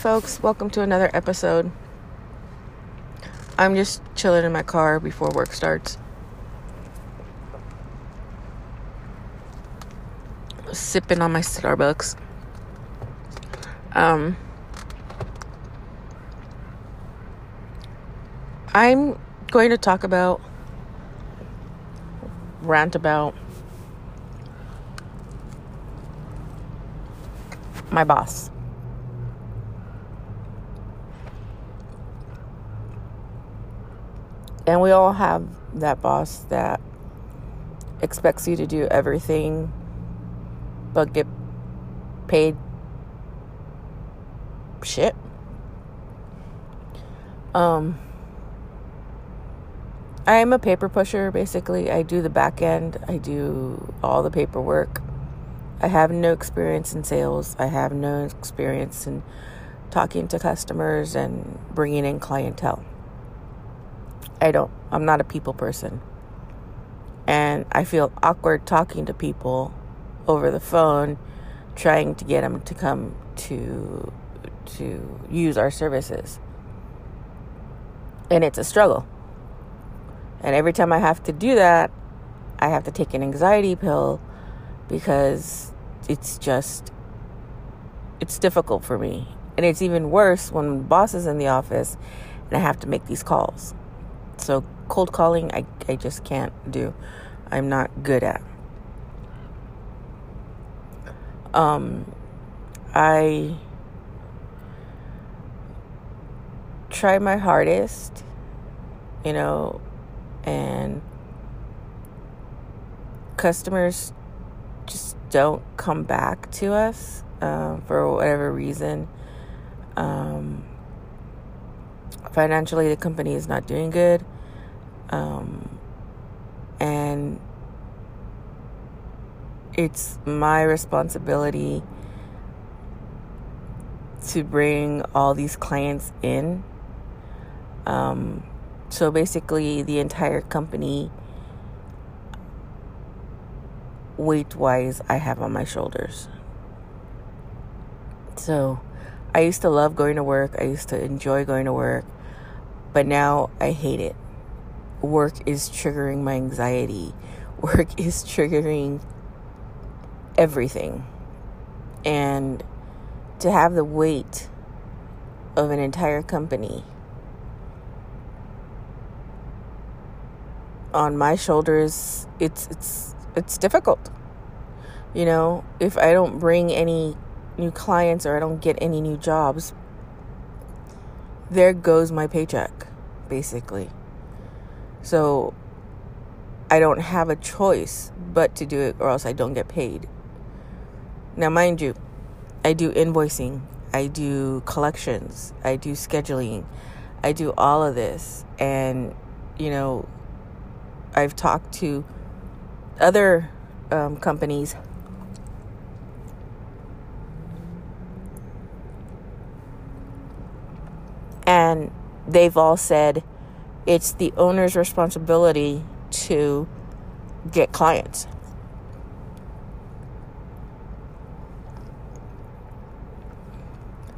Folks, welcome to another episode. I'm just chilling in my car before work starts. Sipping on my Starbucks. Um, I'm going to talk about, rant about my boss. And we all have that boss that expects you to do everything but get paid shit. Um I am a paper pusher basically. I do the back end. I do all the paperwork. I have no experience in sales. I have no experience in talking to customers and bringing in clientele. I don't. I'm not a people person. And I feel awkward talking to people over the phone trying to get them to come to to use our services. And it's a struggle. And every time I have to do that, I have to take an anxiety pill because it's just it's difficult for me. And it's even worse when boss is in the office and I have to make these calls. So cold calling I, I just can't do. I'm not good at. Um I try my hardest, you know, and customers just don't come back to us uh, for whatever reason. Um, financially, the company is not doing good. Um, and it's my responsibility to bring all these clients in. Um, so basically, the entire company, weight wise, I have on my shoulders. So I used to love going to work, I used to enjoy going to work, but now I hate it. Work is triggering my anxiety, work is triggering everything. And to have the weight of an entire company on my shoulders it's it's it's difficult you know if i don't bring any new clients or i don't get any new jobs there goes my paycheck basically. So i don't have a choice but to do it or else i don't get paid. Now mind you i do invoicing i do collections i do scheduling i do all of this. And you know I've talked to other um, companies and they've all said it's the owner's responsibility to get clients.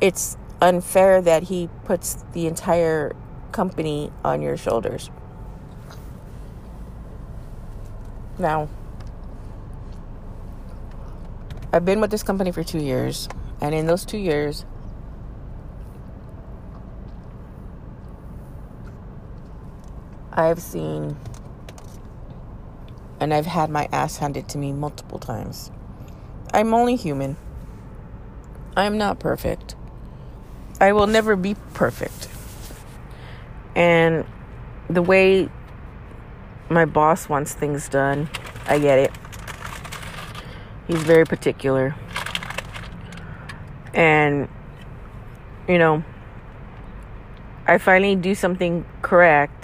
It's unfair that he puts the entire company on your shoulders. Now, I've been with this company for two years, and in those two years, I've seen and I've had my ass handed to me multiple times. I'm only human. I'm not perfect. I will never be perfect. And the way my boss wants things done. I get it. He's very particular. And, you know, I finally do something correct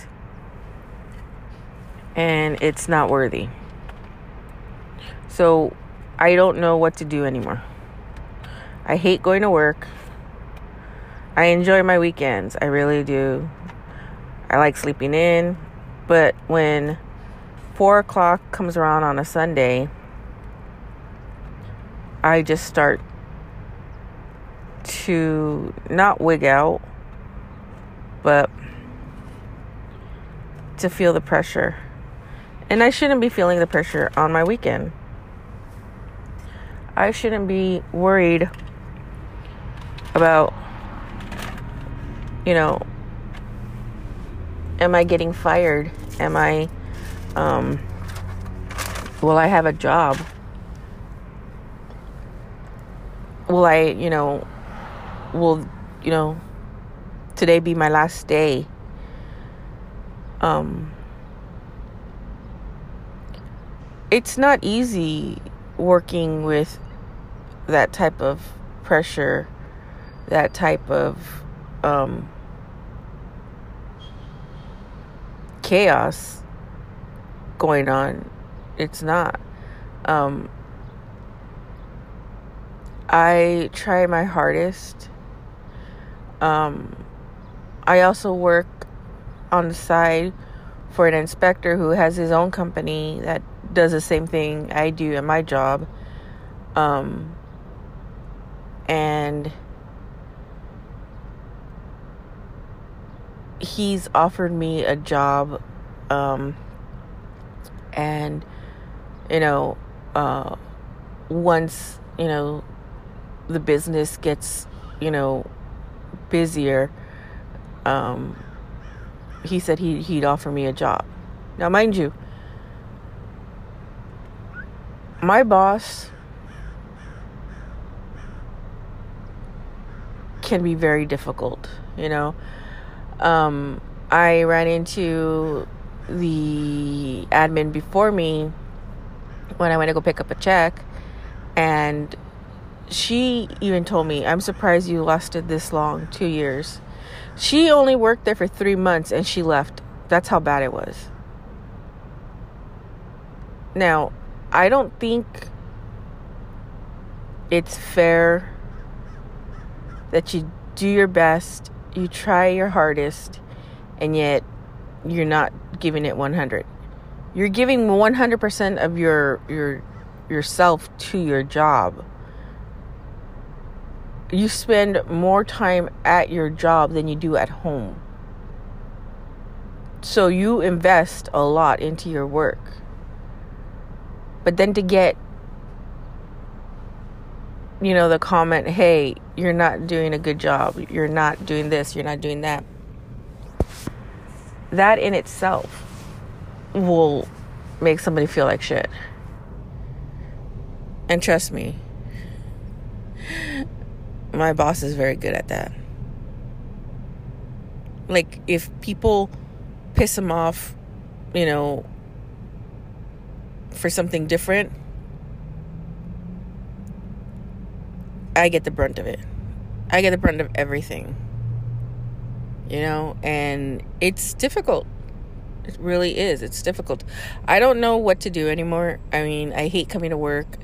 and it's not worthy. So I don't know what to do anymore. I hate going to work. I enjoy my weekends. I really do. I like sleeping in. But when four o'clock comes around on a Sunday, I just start to not wig out, but to feel the pressure. And I shouldn't be feeling the pressure on my weekend. I shouldn't be worried about, you know, am I getting fired? Am I, um, will I have a job? Will I, you know, will, you know, today be my last day? Um, it's not easy working with that type of pressure, that type of um, chaos going on. It's not. Um, I try my hardest. Um, I also work on the side for an inspector who has his own company that does the same thing I do in my job. Um, and he's offered me a job um, and you know uh, once you know the business gets you know busier um, he said he, he'd offer me a job now mind you my boss can be very difficult you know um, I ran into the admin before me when I went to go pick up a check, and she even told me, I'm surprised you lasted this long two years. She only worked there for three months and she left. That's how bad it was. Now, I don't think it's fair that you do your best you try your hardest and yet you're not giving it 100 you're giving 100% of your your yourself to your job. You spend more time at your job than you do at home. So you invest a lot into your work but then to get you know, the comment, hey, you're not doing a good job, you're not doing this, you're not doing that. That in itself will make somebody feel like shit. And trust me, my boss is very good at that. Like, if people piss him off, you know, for something different, I get the brunt of it. I get the brunt of everything. You know, and it's difficult. It really is. It's difficult. I don't know what to do anymore. I mean, I hate coming to work.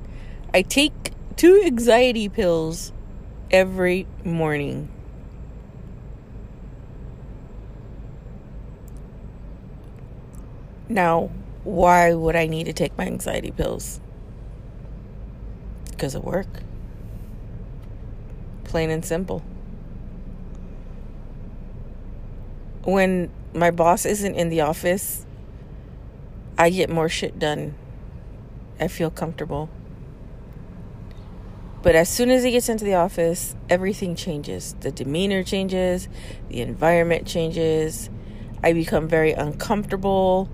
I take two anxiety pills every morning. Now, why would I need to take my anxiety pills? Because of work plain and simple. When my boss isn't in the office, I get more shit done. I feel comfortable. But as soon as he gets into the office, everything changes. The demeanor changes, the environment changes. I become very uncomfortable.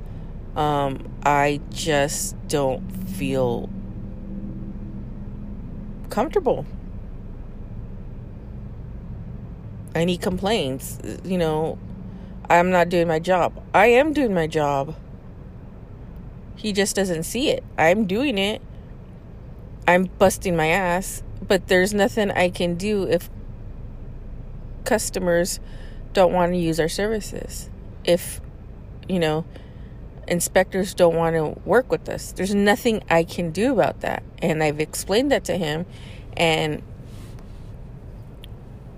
Um, I just don't feel comfortable and he complains, you know, I'm not doing my job. I am doing my job. He just doesn't see it. I'm doing it. I'm busting my ass, but there's nothing I can do if customers don't want to use our services. If, you know, inspectors don't want to work with us. There's nothing I can do about that. And I've explained that to him and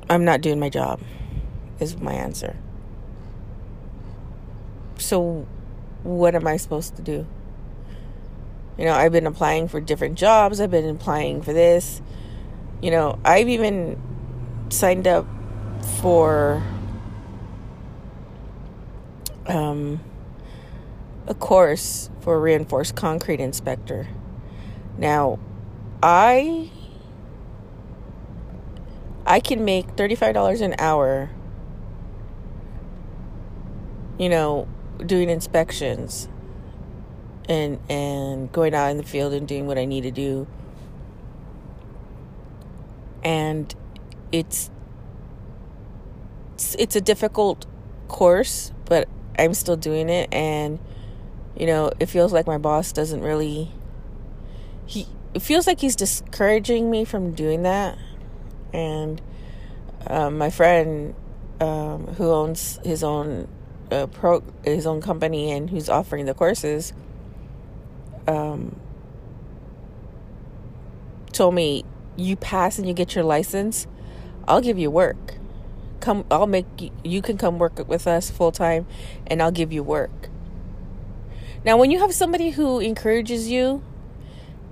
I'm not doing my job, is my answer. So, what am I supposed to do? You know, I've been applying for different jobs, I've been applying for this. You know, I've even signed up for um, a course for a reinforced concrete inspector. Now, I I can make $35 an hour you know, doing inspections and and going out in the field and doing what I need to do. And it's it's, it's a difficult course, but I'm still doing it and you know, it feels like my boss doesn't really he it feels like he's discouraging me from doing that. And um, my friend um, who owns his own uh, pro his own company and who's offering the courses um, told me you pass and you get your license i'll give you work come i'll make you, you can come work with us full time and i'll give you work now when you have somebody who encourages you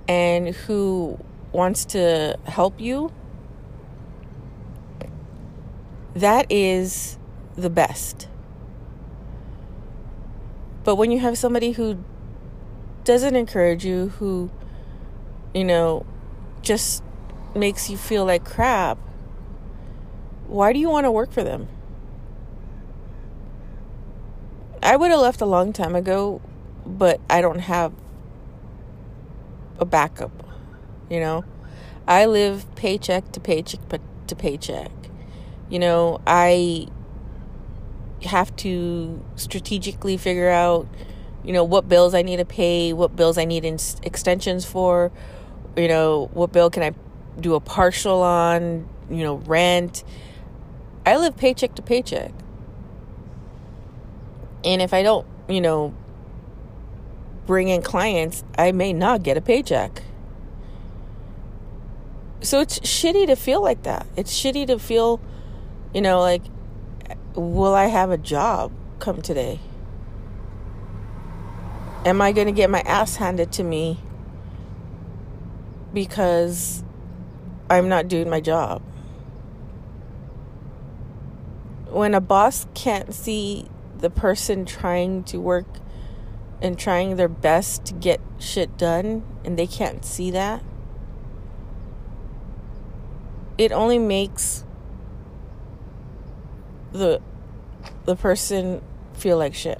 and who wants to help you that is the best but when you have somebody who doesn't encourage you, who, you know, just makes you feel like crap, why do you want to work for them? I would have left a long time ago, but I don't have a backup, you know? I live paycheck to paycheck to paycheck. You know, I have to strategically figure out, you know, what bills I need to pay, what bills I need in- extensions for, you know, what bill can I do a partial on, you know, rent. I live paycheck to paycheck. And if I don't, you know, bring in clients, I may not get a paycheck. So it's shitty to feel like that. It's shitty to feel, you know, like will I have a job come today? Am I going to get my ass handed to me because I'm not doing my job? When a boss can't see the person trying to work and trying their best to get shit done and they can't see that, it only makes the the person feel like shit.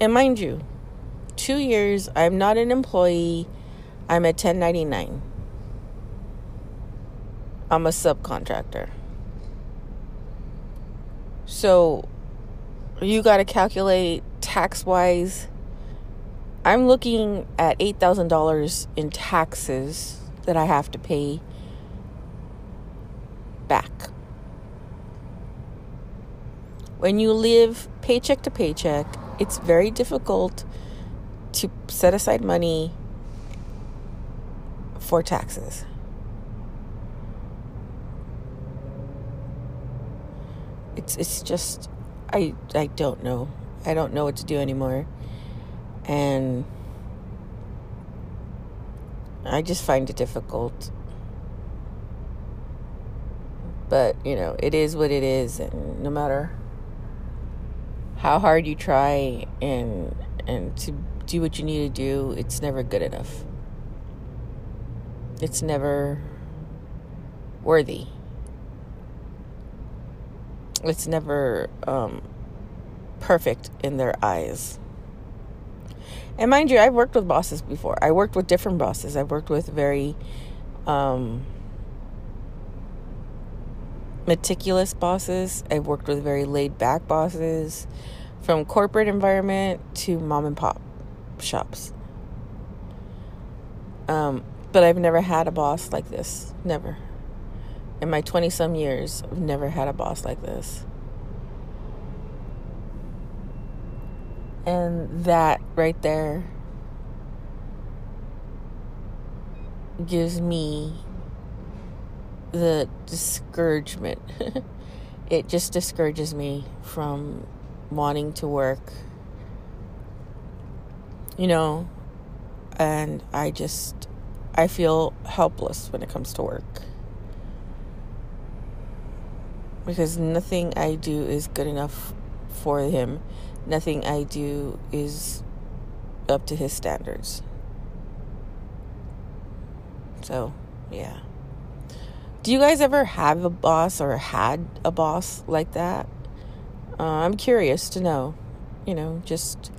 And mind you, two years, I'm not an employee, I'm a 1099. I'm a subcontractor. So you got to calculate tax wise. I'm looking at $8,000 in taxes that I have to pay back when you live paycheck to paycheck, it's very difficult to set aside money for taxes. It's it's just I I don't know. I don't know what to do anymore. And I just find it difficult. But, you know, it is what it is and no matter how hard you try and and to do what you need to do, it's never good enough. It's never worthy. It's never um, perfect in their eyes. And mind you, I've worked with bosses before. I worked with different bosses. I've worked with very um, meticulous bosses. I've worked with very laid back bosses from corporate environment to mom and pop shops. Um, but I've never had a boss like this. Never. In my 20 some years, I've never had a boss like this. And that right there gives me the discouragement. it just discourages me from wanting to work. You know, and I just I feel helpless when it comes to work. because nothing I do is good enough for him. Nothing I do is up to his standards. So, yeah. Do you guys ever have a boss or had a boss like that? Uh, I'm curious to know. You know, just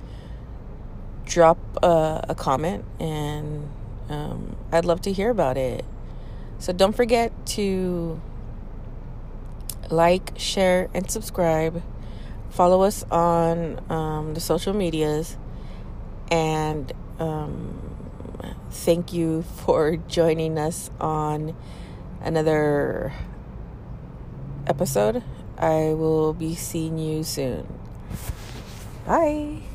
drop a, a comment and um, I'd love to hear about it. So don't forget to like, share, and subscribe. Follow us on um, the social medias. And um, thank you for joining us on another episode. I will be seeing you soon. Bye.